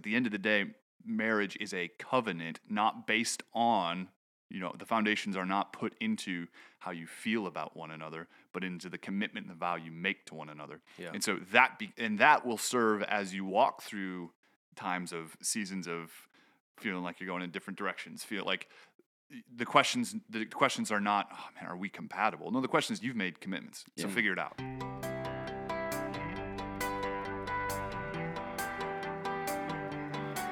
at the end of the day, marriage is a covenant, not based on you know the foundations are not put into how you feel about one another but into the commitment and the vow you make to one another Yeah. and so that be, and that will serve as you walk through times of seasons of feeling like you're going in different directions feel like the questions the questions are not oh man are we compatible no the question is you've made commitments so Yeah. figure it out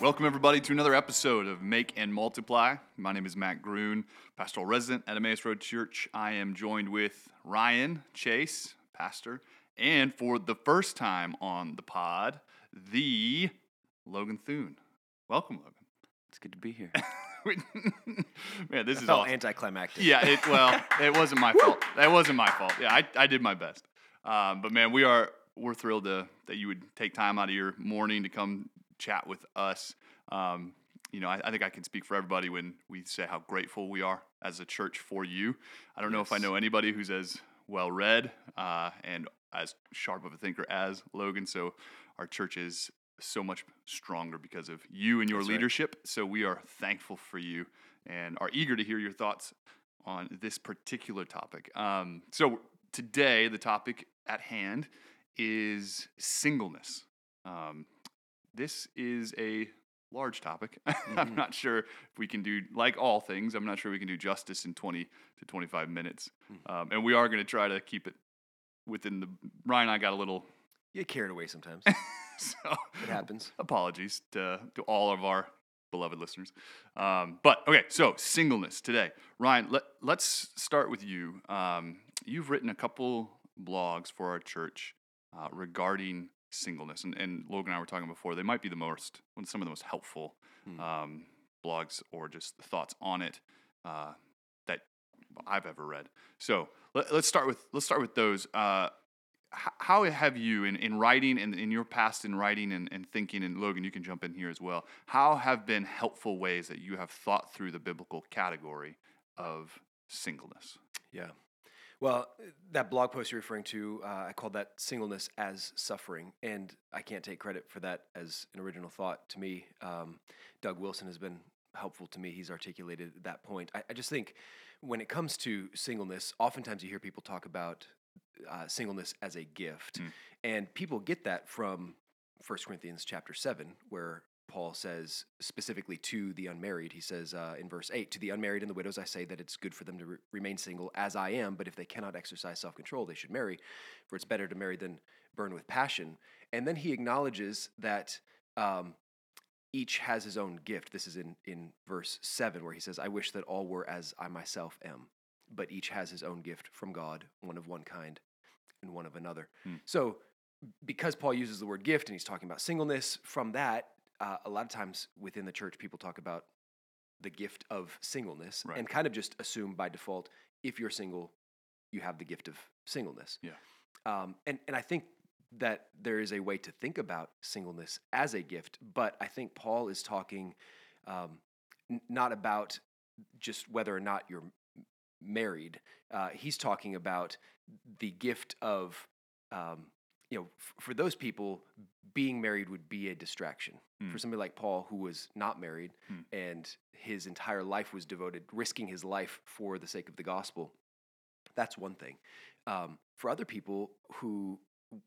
Welcome, everybody, to another episode of Make and Multiply. My name is Matt Groon, pastoral resident at Emmaus Road Church. I am joined with Ryan Chase, pastor, and for the first time on the pod, the Logan Thune. Welcome, Logan. It's good to be here. Man, this is all awesome. anticlimactic. Yeah, it well, it wasn't my fault. That wasn't my fault. Yeah, I, I did my best. Um, but man, we are we're thrilled to, that you would take time out of your morning to come chat with us. Um, you know, I, I think I can speak for everybody when we say how grateful we are as a church for you. I don't know if I know anybody who's as well read uh, and as sharp of a thinker as Logan. So our church is so much stronger because of you and your That's right. leadership. So we are thankful for you and are eager to hear your thoughts on this particular topic. Um, so today, the topic at hand is singleness. Um, this is a large topic. I'm Mhm. not sure if we can do, like all things, I'm not sure we can do justice in 20 to 25 minutes. Mhm. Um, and we are going to try to keep it within the. Ryan and I got a little. You get carried away sometimes. So it happens. apologies to, to all of our beloved listeners. Um, but okay, so singleness today. Ryan, let, let's start with you. Um, you've written a couple blogs for our church uh, regarding singleness, and, and Logan and I were talking before. They might be the most, some of the most helpful Hmm. um, blogs or just thoughts on it uh, that I've ever read. So let, let's start with let's start with those. Uh, h- how have you in, in writing and in your past in writing and, and thinking and logan you can jump in here as well how have been helpful ways that you have thought through the biblical category of singleness Yeah. Well, that blog post you're referring to, uh, I called that singleness as suffering, and I can't take credit for that as an original thought to me. Um, Doug Wilson has been helpful to me. He's articulated that point. I, I just think when it comes to singleness, oftentimes you hear people talk about uh, singleness as a gift, Mm. and people get that from 1 Corinthians chapter 7, where Paul says specifically to the unmarried, he says uh, in verse 8, To the unmarried and the widows, I say that it's good for them to re- remain single as I am, but if they cannot exercise self control, they should marry, for it's better to marry than burn with passion. And then he acknowledges that um, each has his own gift. This is in, in verse 7, where he says, I wish that all were as I myself am, but each has his own gift from God, one of one kind and one of another. Hmm. So, because Paul uses the word gift and he's talking about singleness, from that, uh, a lot of times within the church, people talk about the gift of singleness Right. and kind of just assume by default, if you're single, you have the gift of singleness. Yeah. Um, and, and I think that there is a way to think about singleness as a gift, but I think Paul is talking um, n- not about just whether or not you're married. Uh, he's talking about the gift of, um, you know, f- for those people, being married would be a distraction. Hmm. For somebody like Paul, who was not married Hmm. and his entire life was devoted, risking his life for the sake of the gospel, that's one thing. Um, for other people who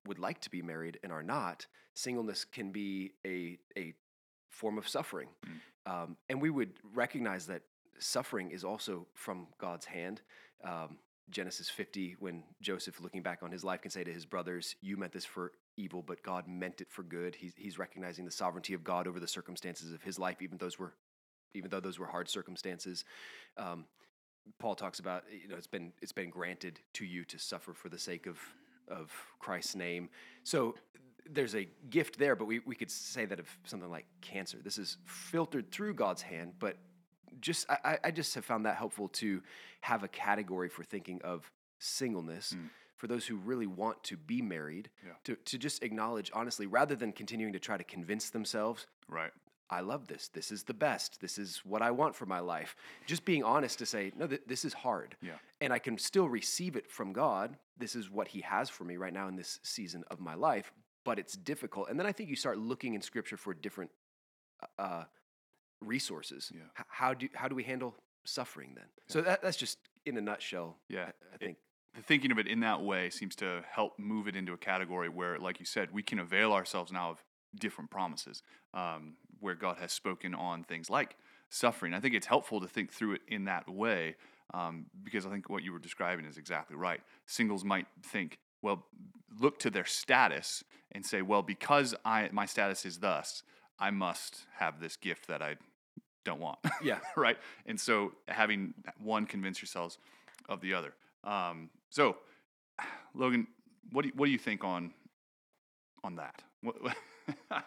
would like to be married and are not, singleness can be a, a form of suffering. Um, and we would recognize that suffering is also from God's hand. Um, Genesis 50, when Joseph, looking back on his life, can say to his brothers, You meant this for evil, but God meant it for good. He's, he's recognizing the sovereignty of God over the circumstances of his life, even those were even though those were hard circumstances. Um, Paul talks about you know it's been it's been granted to you to suffer for the sake of of Christ's name. So there's a gift there, but we, we could say that of something like cancer. This is filtered through God's hand, but just I, I- just have found that helpful to have a category for thinking of singleness Mm. for those who really want to be married, Yeah. to, to just acknowledge honestly, rather than continuing to try to convince themselves, Right. I love this. This is the best. This is what I want for my life. Just being honest to say, no, th- this is hard. Yeah. And I can still receive it from God. This is what He has for me right now in this season of my life, but it's difficult. And then I think you start looking in Scripture for different uh, resources. Yeah. H- how, do, how do we handle suffering then? So that, that's just in a nutshell. Yeah. I, I think. the thinking of it in that way seems to help move it into a category where, like you said, we can avail ourselves now of different promises um, where God has spoken on things like suffering. I think it's helpful to think through it in that way um, because I think what you were describing is exactly right. Singles might think, well, look to their status and say, well, because I my status is thus, I must have this gift that I don't want. Yeah. right? And so having one convince yourselves of the other. Um, so, Logan, what do you, what do you think on on that? What,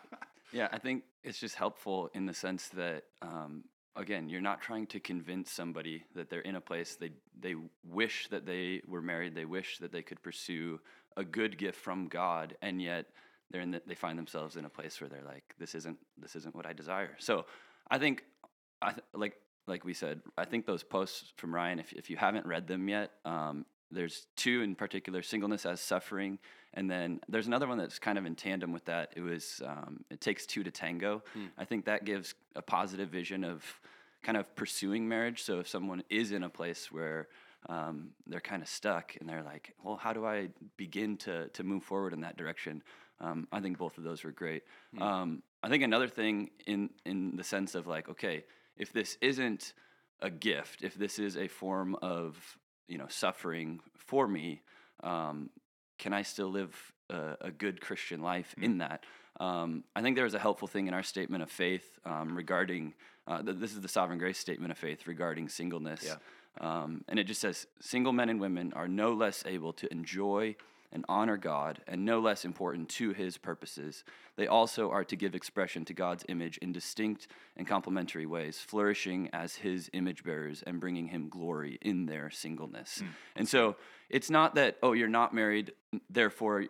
Yeah, I think it's just helpful in the sense that, um, again, you're not trying to convince somebody that they're in a place they they wish that they were married, they wish that they could pursue a good gift from God, and yet they're in the, they find themselves in a place where they're like, this isn't this isn't what I desire. So I think, I th- like like we said, I think those posts from Ryan, if if you haven't read them yet, um, there's two in particular: singleness as suffering, and then there's another one that's kind of in tandem with that. It was um, it takes two to tango. I think that gives a positive vision of kind of pursuing marriage. So if someone is in a place where um, they're kind of stuck and they're like, well, how do I begin to to move forward in that direction? Um, I think both of those were great. Um, I think another thing in in the sense of like, okay, if this isn't a gift, if this is a form of you know suffering for me, um, can I still live a, a good Christian life in that? Um, I think there is a helpful thing in our statement of faith um, regarding uh, th- this is the sovereign grace statement of faith regarding singleness. Yeah. Um, and it just says single men and women are no less able to enjoy and honor God and no less important to his purposes. They also are to give expression to God's image in distinct and complementary ways, flourishing as his image bearers and bringing him glory in their singleness. And so it's not that, oh, you're not married, therefore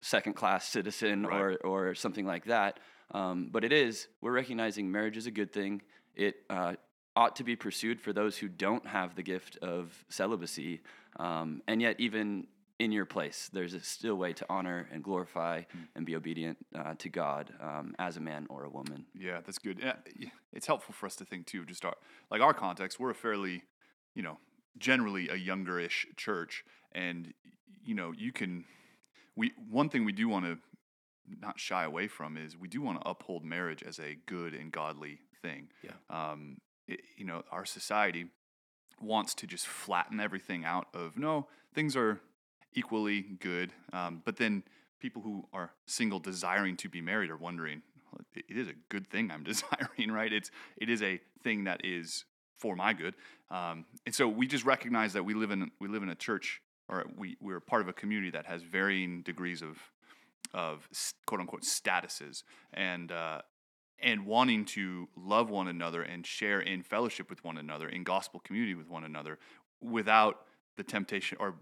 second class citizen Right. or, or something like that. Um, but it is, we're recognizing marriage is a good thing. It uh, ought to be pursued for those who don't have the gift of celibacy. Um, and yet, even in your place, there's a still way to honor and glorify and be obedient uh, to God um, as a man or a woman. yeah, that's good. Yeah, It's helpful for us to think too. Just our like our context. We're a fairly, you know, generally a youngerish church, and you know, you can. We one thing we do want to not shy away from is we do want to uphold marriage as a good and godly thing. Yeah. Um, it, you know, our society wants to just flatten everything out of no, things are equally good. Um, but then people who are single desiring to be married are wondering, well, it, is a good thing I'm desiring, right? It's it is a thing that is for my good. Um, and so we just recognize that we live in we live in a church or we we're part of a community that has varying degrees of of quote unquote statuses and uh, and wanting to love one another and share in fellowship with one another in gospel community with one another without the temptation or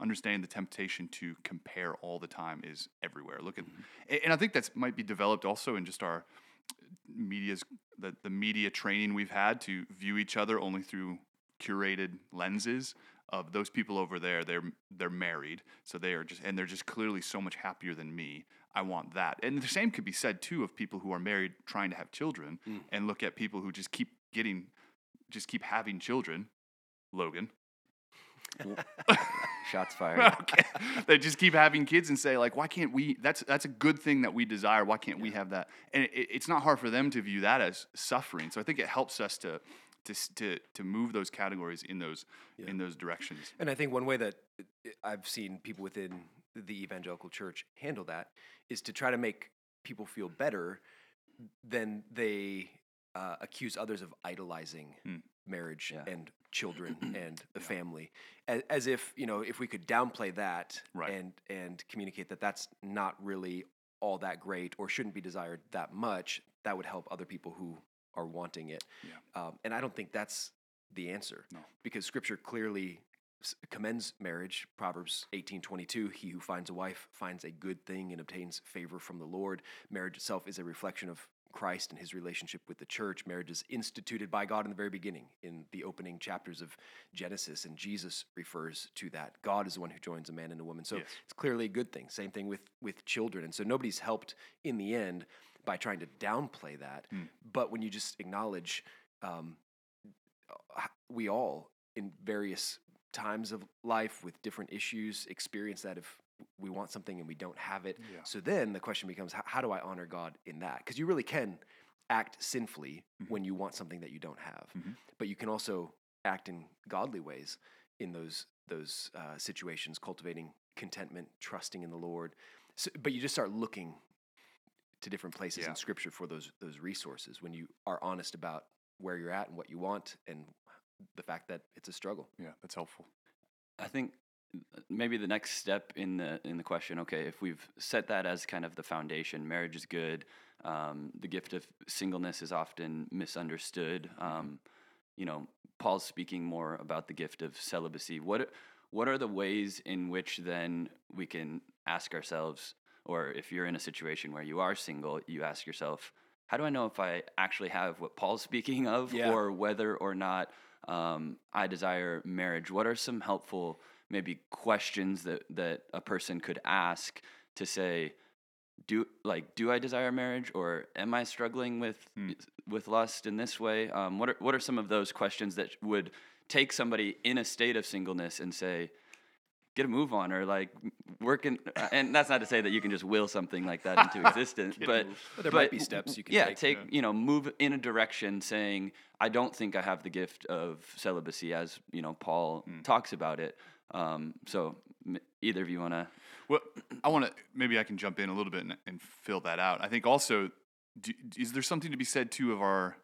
understanding the temptation to compare all the time is everywhere. Look at mm-hmm. a- and i think that's might be developed also in just our uh, media's the, the media training we've had to view each other only through curated lenses of those people over there they're they're married so they are just and they're just clearly so much happier than me. I want that. And the same could be said too of people who are married trying to have children mm. and look at people who just keep getting just keep having children. Logan Shots fired. okay. they just keep having kids and say like, why can't we? That's that's a good thing that we desire. Why can't we have that? And it, it's not hard for them to view that as suffering. So I think it helps us to to to, to move those categories in those in those directions. And I think one way that i- I've seen people within the evangelical church handle that is to try to make people feel better than they uh, accuse others of idolizing Hmm. Marriage Yeah. and children and the family, as, as if you know if we could downplay that Right. and and communicate that that's not really all that great or shouldn't be desired that much, that would help other people who are wanting it. Yeah. Um, and I don't think that's the answer No. because Scripture clearly commends marriage. Proverbs eighteen twenty two: He who finds a wife finds a good thing and obtains favor from the Lord. Marriage itself is a reflection of Christ and his relationship with the church. Marriage is instituted by God in the very beginning, in the opening chapters of Genesis, and Jesus refers to that. God is the one who joins a man and a woman. So Yes. it's clearly a good thing. Same thing with with children. And so nobody's helped in the end by trying to downplay that. Mm. But when you just acknowledge, um, we all in various times of life with different issues experience that if we want something and we don't have it. Yeah. So then the question becomes, how, how do I honor God in that? Because you really can act sinfully Mhm. when you want something that you don't have, Mhm. but you can also act in godly ways in those those uh, situations, cultivating contentment, trusting in the Lord. So, but you just start looking to different places Yeah. in Scripture for those those resources when you are honest about where you're at and what you want, and the fact that it's a struggle. Yeah, that's helpful. I think maybe the next step in the in the question. Okay, if we've set that as kind of the foundation, marriage is good. Um, the gift of singleness is often misunderstood. Um, you know, Paul's speaking more about the gift of celibacy. What what are the ways in which then we can ask ourselves, or if you're in a situation where you are single, you ask yourself, how do I know if I actually have what Paul's speaking of, Yeah. or whether or not um, I desire marriage? What are some helpful maybe questions that that a person could ask to say, do like do I desire marriage, or am I struggling with Hmm. with lust in this way? Um, what are what are some of those questions that would take somebody in a state of singleness and say, get a move on, or like working? And that's not to say that you can just will something like that into existence, but. But there might be steps you can yeah, take. take you know move in a direction saying I don't think I have the gift of celibacy as you know Paul Mm. talks about it. Um, so either of you want to? Well, I want to maybe I can jump in a little bit and, and fill that out. I think also, do, is there something to be said too of our?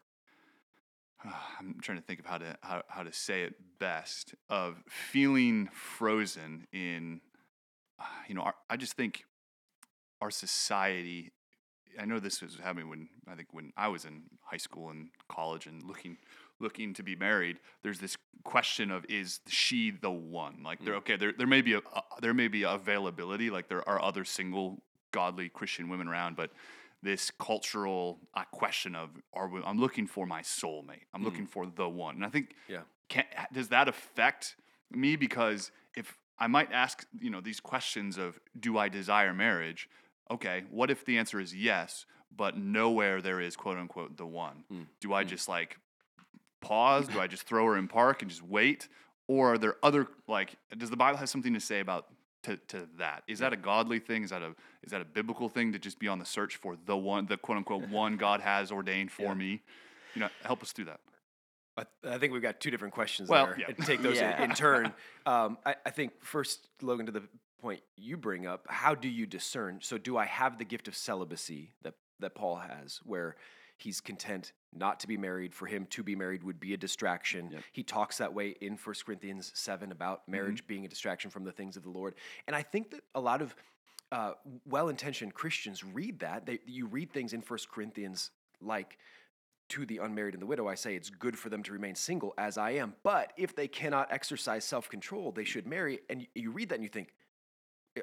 I'm trying to think of how to how, how to say it best of feeling frozen in, uh, you know, our, I just think our society. I know this was happening when I think when I was in high school and college and looking looking to be married. There's this question of is she the one? Like there, okay, there there may be a uh, there may be availability. Like there are other single godly Christian women around, but this cultural uh, question of are we, I'm looking for my soulmate. I'm looking for the one. And I think Yeah. can, does that affect me because if I might ask, you know, these questions of do I desire marriage? Okay, what if the answer is yes, but nowhere there is quote unquote the one? Mm. Do I just like pause? do I just throw her in park and just wait? Or are there other like does the Bible have something to say about to, to that? Is that a godly thing? Is that a is that a biblical thing to just be on the search for the one, the quote unquote one God has ordained for Yeah. me? You know, help us through that. I, I think we've got two different questions Well, there. yeah. and Take those in- in, turn. Um, I, I think first, Logan, to the point you bring up, how do you discern? So, do I have the gift of celibacy that that Paul has, where he's content not to be married? For him, to be married would be a distraction. Yep. He talks that way in 1 Corinthians seven about marriage being a distraction from the things of the Lord. And I think that a lot of uh, well-intentioned Christians read that. They, you read things in 1 Corinthians like to the unmarried and the widow, I say it's good for them to remain single as I am. But if they cannot exercise self control, they should marry. And you, read that and you think, "Eh,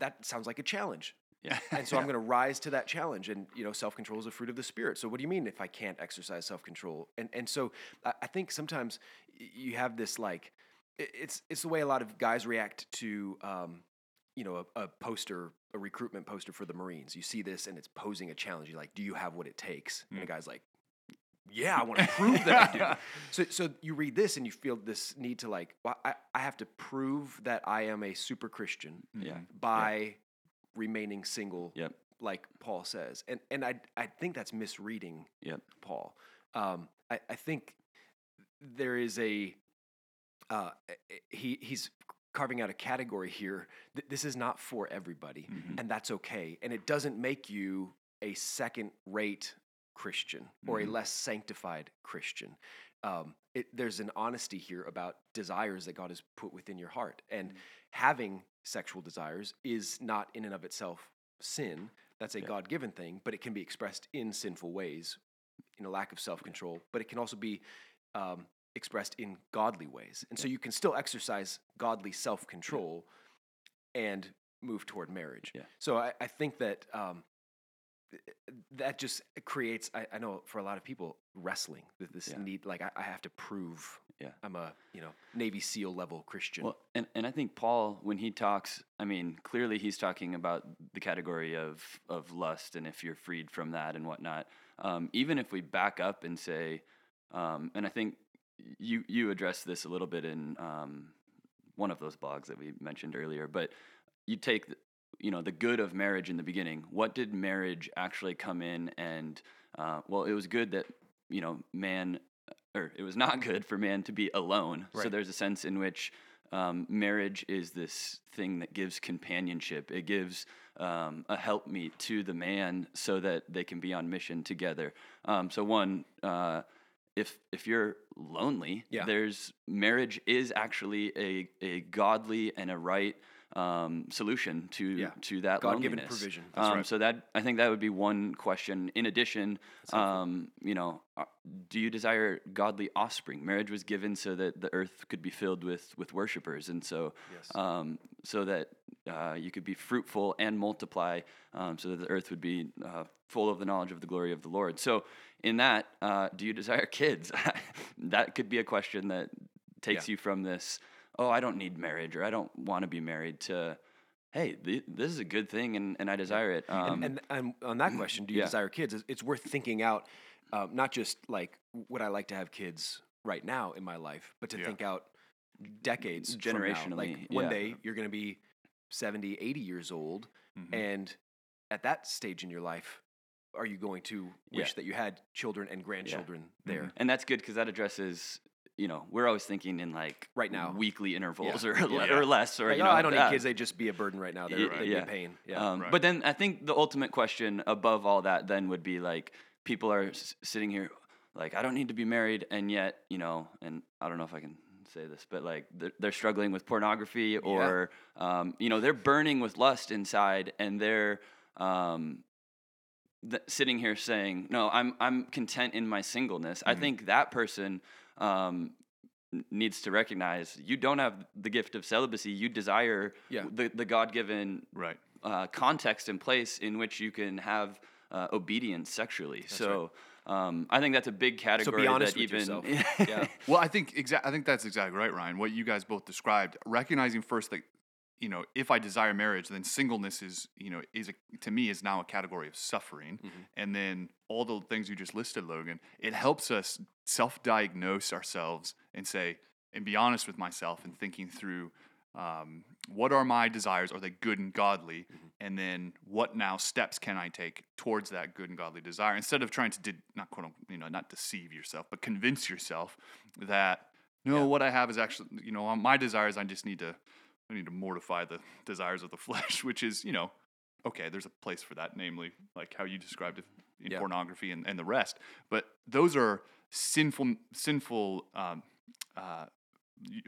that sounds like a challenge. Yeah. And so I'm going to rise to that challenge. And, you know, self control is a fruit of the spirit. So what do you mean if I can't exercise self control? And, and so I, I think sometimes you have this like, it's, it's the way a lot of guys react to, um, you know, a, a poster, a recruitment poster for the Marines. You see this and it's posing a challenge. You're like, do you have what it takes? And the Mm. guy's like, yeah, I want to prove that I do. So, so you read this and you feel this need to like, well, I, I have to prove that I am a super Christian Yeah. Mhm. by remaining single, Yep. like Paul says. And and I I think that's misreading Yep. Paul. Um, I, I think there is a uh, he he's carving out a category here. Th- This is not for everybody, Mhm. and that's okay. And it doesn't make you a second-rate Christian or Mhm. a less sanctified Christian. Um, it, there's an honesty here about desires that God has put within your heart, and having sexual desires is not in and of itself sin. That's a Yeah. God given thing, but it can be expressed in sinful ways, in a lack of self control. But it can also be um, expressed in godly ways, and so you can still exercise godly self control and move toward marriage. Yeah. So I, I think that um, that just creates. I, I know for a lot of people, wrestling with this Yeah. need. Like I, I have to prove. Yeah. I'm a you know Navy SEAL level Christian. Well, and, and I think Paul, when he talks, I mean, clearly he's talking about the category of, of lust and if you're freed from that and whatnot. Um, even if we back up and say, um, and I think you you addressed this a little bit in um, one of those blogs that we mentioned earlier, but you take the, you know the good of marriage in the beginning. What did marriage actually come in and uh, well, it was good that you know man or it was not good for man to be alone. So there's a sense in which um, marriage is this thing that gives companionship. It gives um, a helpmeet to the man so that they can be on mission together. Um, so one, uh, if if you're lonely, Yeah. there's marriage is actually a a godly and a right um, solution to Yeah. to that God-given loneliness. provision. Um, right. So that I think that would be one question. In addition, um, you know, uh, do you desire godly offspring? Marriage was given so that the earth could be filled with with worshipers, and so Yes. um, so that uh, you could be fruitful and multiply, um, so that the earth would be uh, full of the knowledge of the glory of the Lord. So, in that, uh, do you desire kids? that could be a question that takes you from this. Oh, I don't need marriage, or I don't want to be married. To hey, th- this is a good thing, and, and I desire it. Um, and, and, and on that question, do you yeah. desire kids? It's, it's worth thinking out, um, not just like would I like to have kids right now in my life, but to Yeah. think out decades from now. Like Generationally, one yeah. day you're going to be 70, 80 years old, Mhm. and at that stage in your life, are you going to Yeah. wish that you had children and grandchildren there? and that's good because that addresses. You know, we're always thinking in like Right now. weekly intervals Yeah. or, le- Yeah. or less, or Like, you oh, know, I don't need uh, kids; they just be a burden right now. They're, Yeah, they'd yeah. a pain. Yeah, Um, Right. But then I think the ultimate question above all that then would be like people are s- sitting here like I don't need to be married, and yet you know, and I don't know if I can say this, but like they're, they're struggling with pornography or um, you know they're burning with lust inside, and they're um, th- sitting here saying, "No, I'm I'm content in my singleness." I Mhm. think that person. Um, needs to recognize you don't have the gift of celibacy you desire Yeah. the, the god-given Right. uh, context and place in which you can have uh, obedience sexually. so um, I think that's a big category. So be honest that with even yourself. Yeah. Well, I think exa- I think that's exactly right, Ryan. What you guys both described, recognizing first that you know, if I desire marriage, then singleness is you know is a, to me is now a category of suffering, Mhm. and then all the things you just listed, Logan, it helps us self-diagnose ourselves and say and be honest with myself and thinking through. Um, what are my desires? Are they good and godly? And then what now steps can I take towards that good and godly desire? Instead of trying to de- not quote unquote, you know not deceive yourself, but convince yourself that no, Yeah. what I have is actually you know my desires. I just need to I need to mortify the desires of the flesh, which is you know okay. There's a place for that, namely like how you described it in Yeah. pornography and, and the rest. But those are sinful sinful. Um, uh,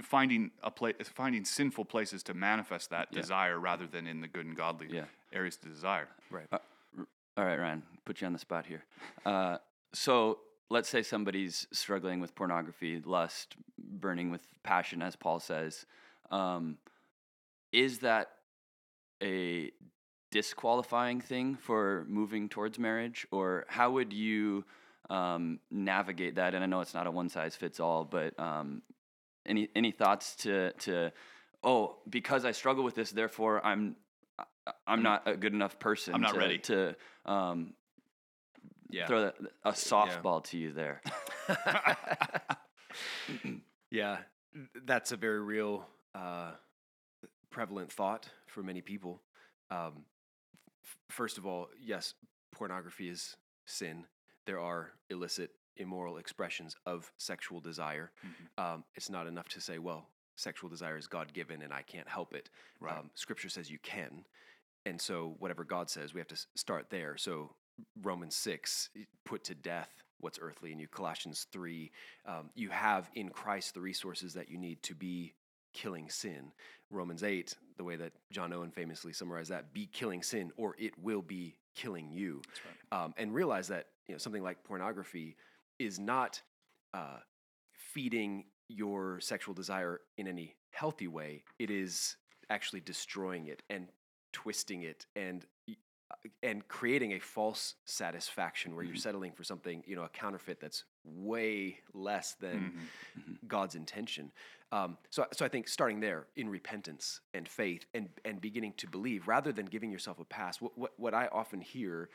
finding a place finding sinful places to manifest that Yeah. desire rather than in the good and godly Yeah. areas to desire Right. All right, Ryan, put you on the spot here. Uh, so let's say somebody's struggling with pornography, lust, burning with passion, as Paul says. Um, is that a disqualifying thing for moving towards marriage, or how would you um, navigate that? And I know it's not a one size fits all, but um, any any thoughts to to oh because I struggle with this, therefore I'm I'm not a good enough person. I'm not to, ready. to um, Yeah. throw that, a softball to you there. yeah, that's a very real, uh, prevalent thought for many people. Um, f- first of all, yes, pornography is sin. There are illicit, immoral expressions of sexual desire. Um, it's not enough to say, well, sexual desire is God given and I can't help it. Right. Um, scripture says you can. And so, whatever God says, we have to s- start there. So, Romans 6, put to death what's earthly in you. Colossians 3, um, you have in Christ the resources that you need to be killing sin. Romans 8, the way that John Owen famously summarized that, be killing sin or it will be killing you. Um, and realize that you know something like pornography is not uh, feeding your sexual desire in any healthy way. It is actually destroying it and twisting it and and creating a false satisfaction where you're settling for something you know a counterfeit that's way less than God's intention. Um, so, so I think starting there in repentance and faith and and beginning to believe rather than giving yourself a pass. What what, what I often hear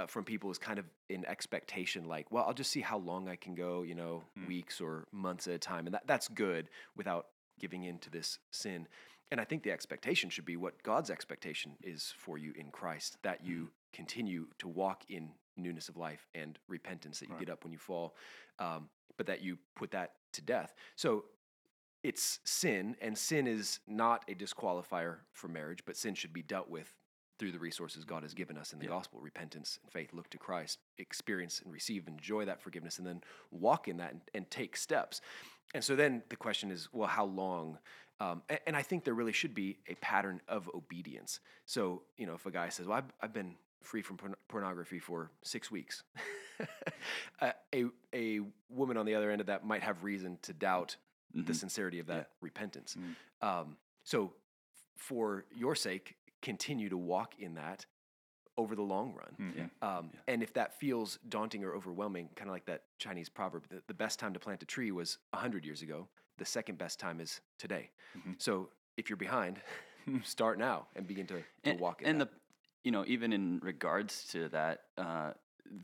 uh, from people is kind of in expectation, like, well, I'll just see how long I can go, you know, weeks or months at a time, and that that's good without giving in to this sin. And I think the expectation should be what God's expectation is for you in Christ, that you continue to walk in newness of life and repentance, that you get up when you fall, um, but that you put that to death. So it's sin, and sin is not a disqualifier for marriage, but sin should be dealt with through the resources God has given us in the gospel repentance and faith. Look to Christ, experience and receive, enjoy that forgiveness, and then walk in that and, and take steps. And so then the question is well, how long? Um, a- and, I think there really should be a pattern of obedience. So, you know, if a guy says, Well, I've, I've been free from porn- pornography for six weeks, a, a, woman on the other end of that might have reason to doubt the sincerity of that repentance. Um, so, for your sake, continue to walk in that over the long run. Yeah. Um, And if that feels daunting or overwhelming, kind of like that Chinese proverb, the, the best time to plant a tree was 100 years ago. The second best time is today. So if you're behind, start now and begin to, to and, walk in and that. the you know even in regards to that uh,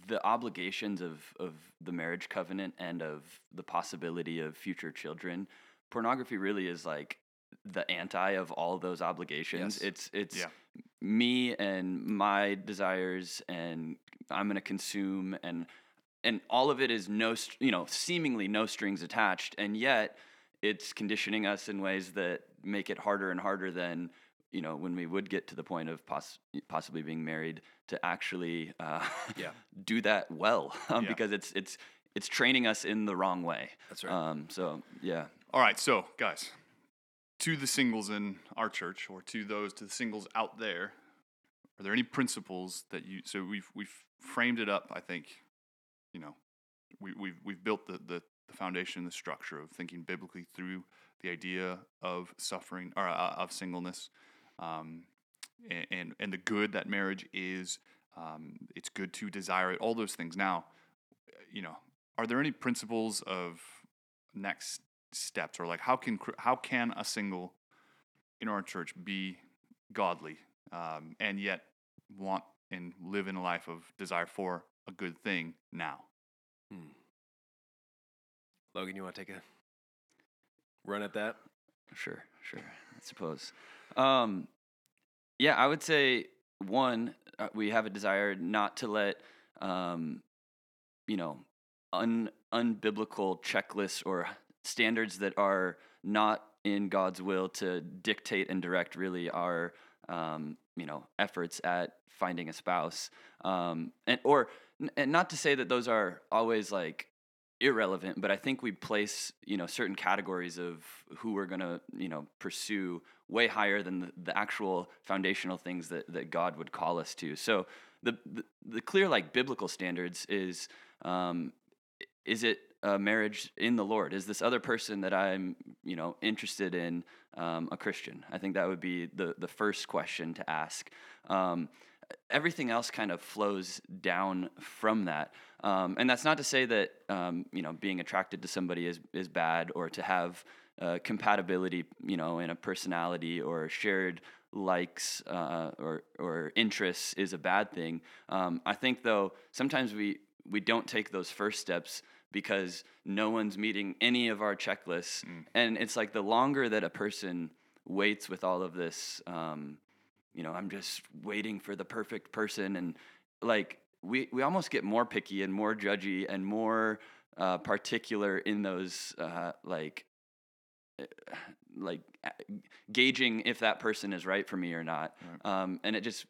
the obligations of of the marriage covenant and of the possibility of future children pornography really is like the anti of all of those obligations Yes. it's it's Yeah. me and my desires and i'm going to consume and and all of it is no you know seemingly no strings attached and yet it's conditioning us in ways that make it harder and harder than you know when we would get to the point of poss- possibly being married to actually uh, Yeah. do that well um, Yeah. because it's it's it's training us in the wrong way That's right. um, so yeah All right, so guys, to the singles in our church, or to those to the singles out there, are there any principles that you? So we've we've framed it up. I think, you know, we we've we've built the the, the foundation, and the structure of thinking biblically through the idea of suffering or uh, of singleness, um, and, and and the good that marriage is. Um, it's good to desire it. All those things. Now, you know, are there any principles of next steps or like how can how can a single in our church be godly um, and yet want and live in a life of desire for a good thing now Hmm. Logan, you want to take a run at that? Sure, sure. I suppose. Um, yeah, I would say one, uh, we have a desire not to let, um, you know, un unbiblical checklists or standards that are not in God's will to dictate and direct really our, um, you know, efforts at finding a spouse. Um, and or and not to say that those are always like irrelevant, but I think we place you know certain categories of who we're gonna you know pursue way higher than the, the actual foundational things that that God would call us to. So the the, the clear like biblical standards is um, is it a marriage in the Lord? Is this other person that I'm you know interested in um, a Christian? I think that would be the the first question to ask. Um, everything else kind of flows down from that. Um, and that's not to say that um, you know being attracted to somebody is is bad or to have uh, compatibility, you know, in a personality or shared likes uh, or or interests is a bad thing. Um, I think though sometimes we we don't take those first steps because no one's meeting any of our checklists, and it's like the longer that a person waits with all of this. Um, you know, I'm just waiting for the perfect person, and like we we almost get more picky and more judgy and more uh, particular in those uh, like uh, like gauging if that person is right for me or not, um, and it just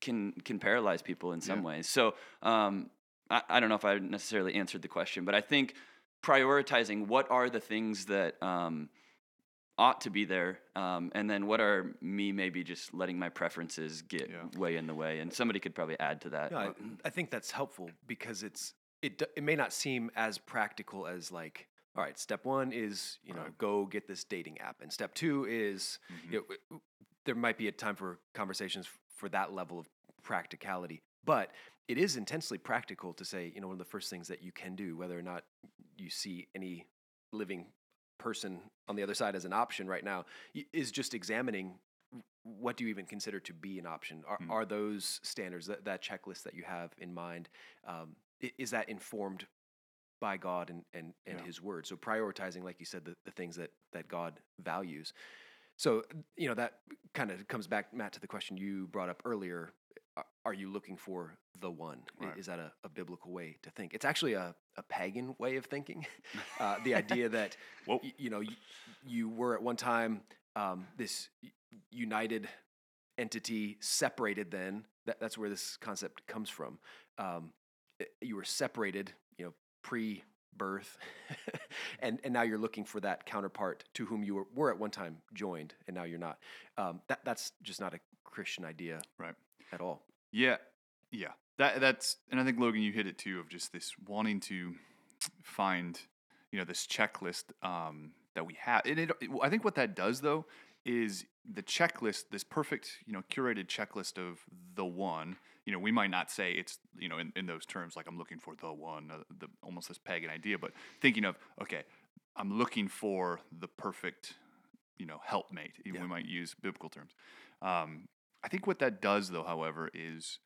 can can paralyze people in some Yeah. ways. So um, I, I don't know if I necessarily answered the question, but I think prioritizing what are the things that um, ought to be there, um, and then what are me maybe just letting my preferences get Yeah. way in the way, and somebody could probably add to that. No, I, I think that's helpful because it's it. It may not seem as practical as like, all right, step one is you know Right. go get this dating app, and step two is Mhm. you know, there might be a time for conversations for that level of practicality, but it is intensely practical to say you know one of the first things that you can do, whether or not you see any living person on the other side as an option right now, is just examining what do you even consider to be an option? Are, Mm. are those standards, that, that checklist that you have in mind, um, is that informed by God and, and, and Yeah. His Word? So prioritizing, like you said, the, the things that, that God values. So, you know, that kind of comes back, Matt, to the question you brought up earlier. Are you looking for the one? Right. Is that a, a biblical way to think? It's actually a, a pagan way of thinking. Uh, the idea that y- you know you, you were at one time um, this united entity separated then. That, that's where this concept comes from. Um, you were separated you know pre-birth. And, and now you're looking for that counterpart to whom you were, were at one time joined and now you're not. Um, that, that's just not a christian idea Right. at all. Yeah, yeah. That that's and I think Logan, you hit it too of just this wanting to find, you know, this checklist um, that we have. And it, it- I think what that does though is the checklist, this perfect, you know, curated checklist of the one. You know, we might not say it's you know in, in those terms like I'm looking for the one, uh, the almost this pagan idea, but thinking of okay, I'm looking for the perfect, you know, helpmate. Even Yeah. we might use biblical terms. Um, I think what that does, though, however, is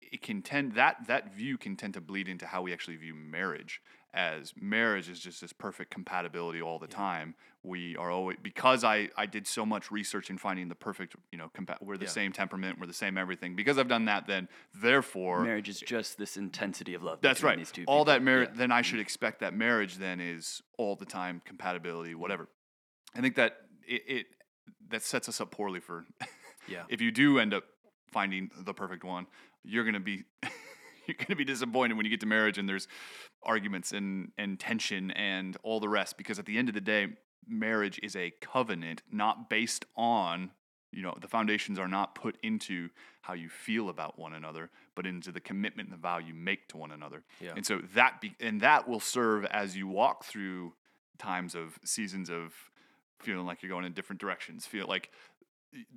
it can tend that that view can tend to bleed into how we actually view marriage. As marriage is just this perfect compatibility all the time. We are always because I I did so much research in finding the perfect you know compa- we're the Yeah. same temperament, we're the same everything. Because I've done that, then therefore Marriage is just this intensity of love. that's right. These two All people. that marriage, Yeah. then I should mm-hmm. expect that marriage then is all the time compatibility, whatever. I think that it, it that sets us up poorly for yeah if you do end up finding the perfect one, you're gonna be you're gonna be disappointed when you get to marriage and there's arguments and and tension and all the rest because at the end of the day, marriage is a covenant not based on you know the foundations are not put into how you feel about one another but into the commitment and the vow you make to one another Yeah. and so that be, and that will serve as you walk through times of seasons of feeling like you're going in different directions feel like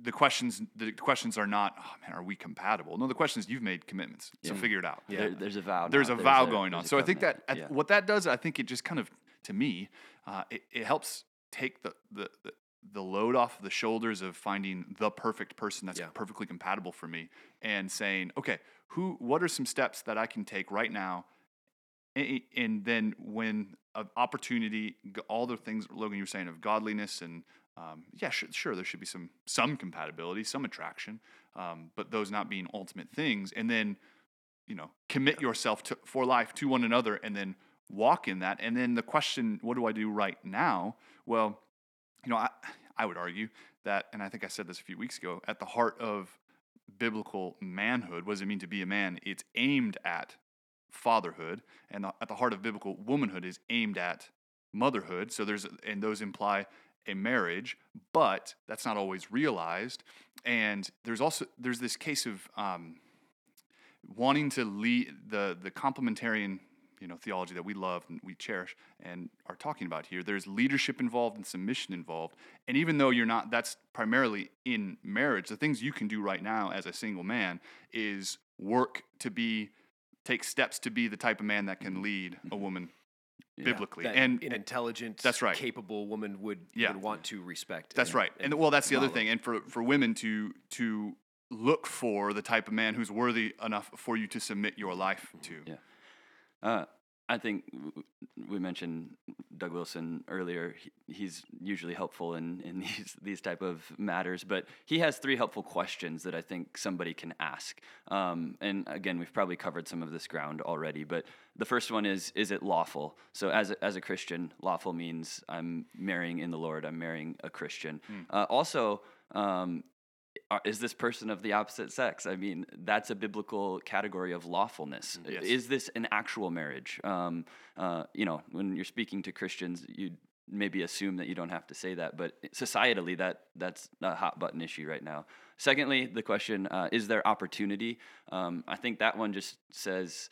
the questions the questions are not oh man are we compatible no the question is you've made commitments so Yeah. figure it out Yeah. There- there's a vow. there's now. a vow going on so i think that Yeah. what that does i think it just kind of to me uh, it, it helps take the, the the the load off the shoulders of finding the perfect person that's Yeah. perfectly compatible for me and saying okay who what are some steps that i can take right now a- and then when an opportunity, all the things Logan you were saying of godliness and um, yeah, sure, sure, there should be some some compatibility, some attraction, um, but those not being ultimate things. And then you know, commit yourself to, for life to one another, and then walk in that. And then the question, what do I do right now? Well, you know, I I would argue that, and I think I said this a few weeks ago, at the heart of biblical manhood, what does it mean to be a man? It's aimed at fatherhood, and the, at the heart of biblical womanhood is aimed at motherhood. So there's, and those imply a marriage, but that's not always realized. And there's also there's this case of um, wanting to lead the the complementarian you know theology that we love and we cherish and are talking about here there's leadership involved and submission involved and even though you're not that's primarily in marriage the things you can do right now as a single man is work to be take steps to be the type of man that can lead a woman Yeah. Biblically that and an intelligent That's right. capable woman would, Yeah. would want to respect That's and- right. And well, that's the other thing. And for, for women to to look for the type of man who's worthy enough for you to submit your life to. Yeah. Uh, I think we mentioned Doug Wilson earlier. He, he's usually helpful in, in these these type of matters, but he has three helpful questions that I think somebody can ask. Um, and again, we've probably covered some of this ground already, but the first one is: Is it lawful? So, as a, as a Christian, lawful means I'm marrying in the Lord. I'm marrying a Christian. Uh, also. Um, is this person of the opposite sex? I mean, that's a biblical category of lawfulness. Yes. Is this an actual marriage? Um, uh, you know, when you're speaking to Christians, you maybe assume that you don't have to say that, but societally, that that's a hot button issue right now. Secondly, the question uh, is there opportunity? Um, I think that one just says,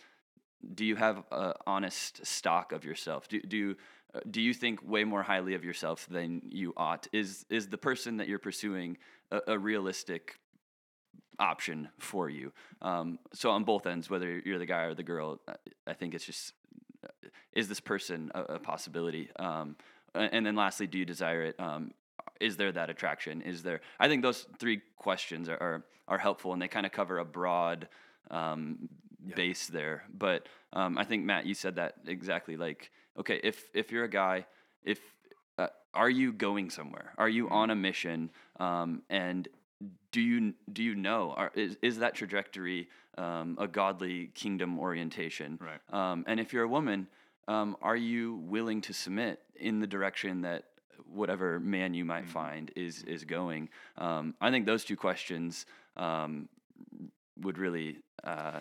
do you have an honest stock of yourself? Do do you, uh, do you think way more highly of yourself than you ought? Is is the person that you're pursuing a, a realistic option for you? Um, so on both ends, whether you're the guy or the girl, I think it's just is this person a, a possibility? Um, and then lastly, do you desire it? Um, is there that attraction? Is there? I think those three questions are are, are helpful, and they kind of cover a broad um, yeah. base there. But um, I think Matt, you said that exactly. Like, okay, if if you're a guy, if uh, are you going somewhere? Are you on a mission? Um, and do you do you know are, is is that trajectory um, a godly kingdom orientation? Right. Um, and if you're a woman, um, are you willing to submit in the direction that whatever man you might mm-hmm. find is is going? Um, I think those two questions um, would really uh,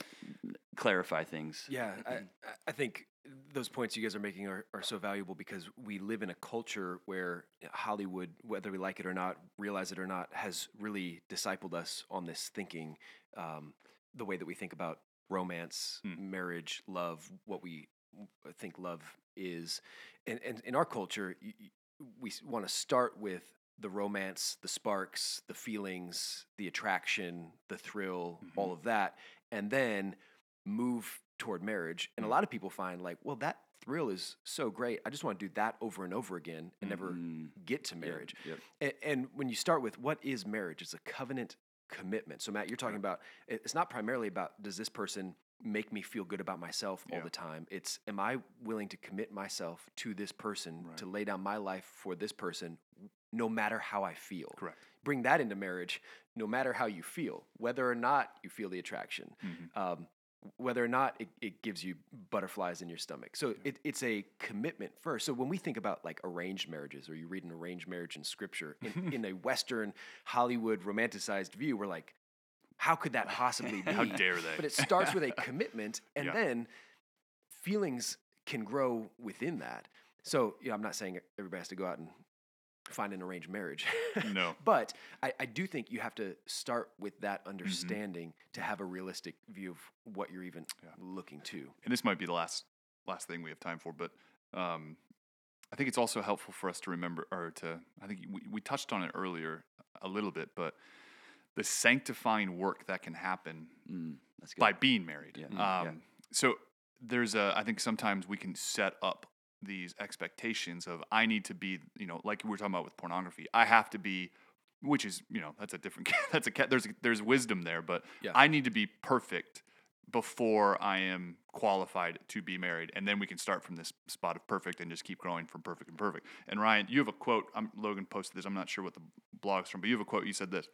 clarify things. Yeah, I, I think those points you guys are making are, are so valuable because we live in a culture where Hollywood, whether we like it or not, realize it or not, has really discipled us on this thinking, um, the way that we think about romance, hmm. marriage, love, what we think love is. And, and in our culture, we want to start with the romance, the sparks, the feelings, the attraction, the thrill, mm-hmm. all of that, and then move toward marriage. And a lot of people find like, well, that thrill is so great. I just want to do that over and over again and never get to marriage. Yep, yep. And, and, when you start with what is marriage, it's a covenant commitment. So Matt, you're talking about it's not primarily about does this person make me feel good about myself all the time. It's am I willing to commit myself to this person right. to lay down my life for this person no matter how I feel. Correct. Bring that into marriage no matter how you feel, whether or not you feel the attraction. Mm-hmm. Um, whether or not it, it gives you butterflies in your stomach. So it, it's a commitment first. So when we think about like arranged marriages or you read an arranged marriage in scripture, in, in a Western Hollywood romanticized view, we're like, how could that possibly be? how dare they? But it starts with a commitment and yeah. then feelings can grow within that. So you know, I'm not saying everybody has to go out and find an arranged marriage. no. But I, I, do think you have to start with that mm-hmm. understanding mm-hmm. to have a realistic view of what you're even yeah. looking to. And this might be the last last thing we have time for, but um, I think it's also helpful for us to remember, or to I think we, we touched on it earlier a little bit, but the sanctifying work that can happen mm, by being married. Yeah. Um, yeah. So there's a I think sometimes we can set up these expectations of I need to be, you know, like we were talking about with pornography. I have to be, which is, you know, that's a different. That's a there's there's wisdom there, but yeah. I need to be perfect before I am qualified to be married, and then we can start from this spot of perfect and just keep growing from perfect and perfect. And Ryan, you have a quote. I'm, Logan posted this. I'm not sure what the blog's from, but you have a quote. You said this.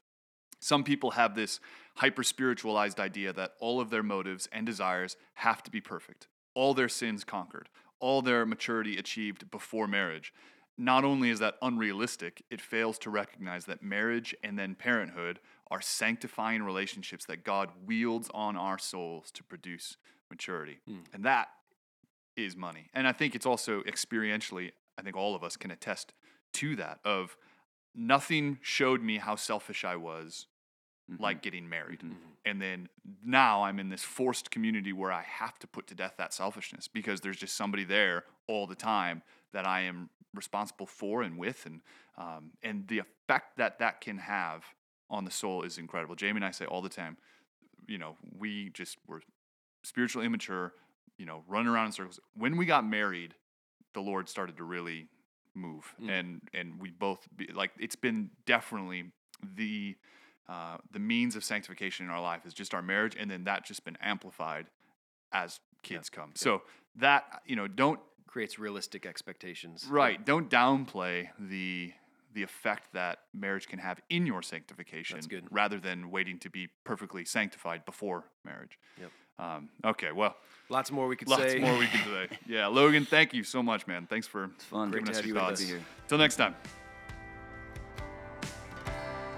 Some people have this hyper spiritualized idea that all of their motives and desires have to be perfect, all their sins conquered, all their maturity achieved before marriage. Not only is that unrealistic, it fails to recognize that marriage and then parenthood are sanctifying relationships that God wields on our souls to produce maturity. Mm. And that is money. And I think it's also experientially, I think all of us can attest to that of nothing showed me how selfish I was mm-hmm. like getting married. Mm-hmm. And then now I'm in this forced community where I have to put to death that selfishness because there's just somebody there all the time that I am responsible for and with, and um, and the effect that that can have on the soul is incredible. Jamie and I say all the time, you know, we just were spiritually immature, you know, running around in circles. When we got married, the Lord started to really move, mm. and and we both be, like it's been definitely the uh, the means of sanctification in our life is just our marriage, and then that just been amplified as kids yeah. come. Yeah. So that you know, don't creates realistic expectations. Right. Yeah. Don't downplay the the effect that marriage can have in your sanctification. That's good. Rather than waiting to be perfectly sanctified before marriage. Yep. Um, okay. Well. Lots more we could lots say. Lots more we could say. Yeah, Logan, thank you so much, man. Thanks for it's fun. giving Great us your thoughts. Till next time.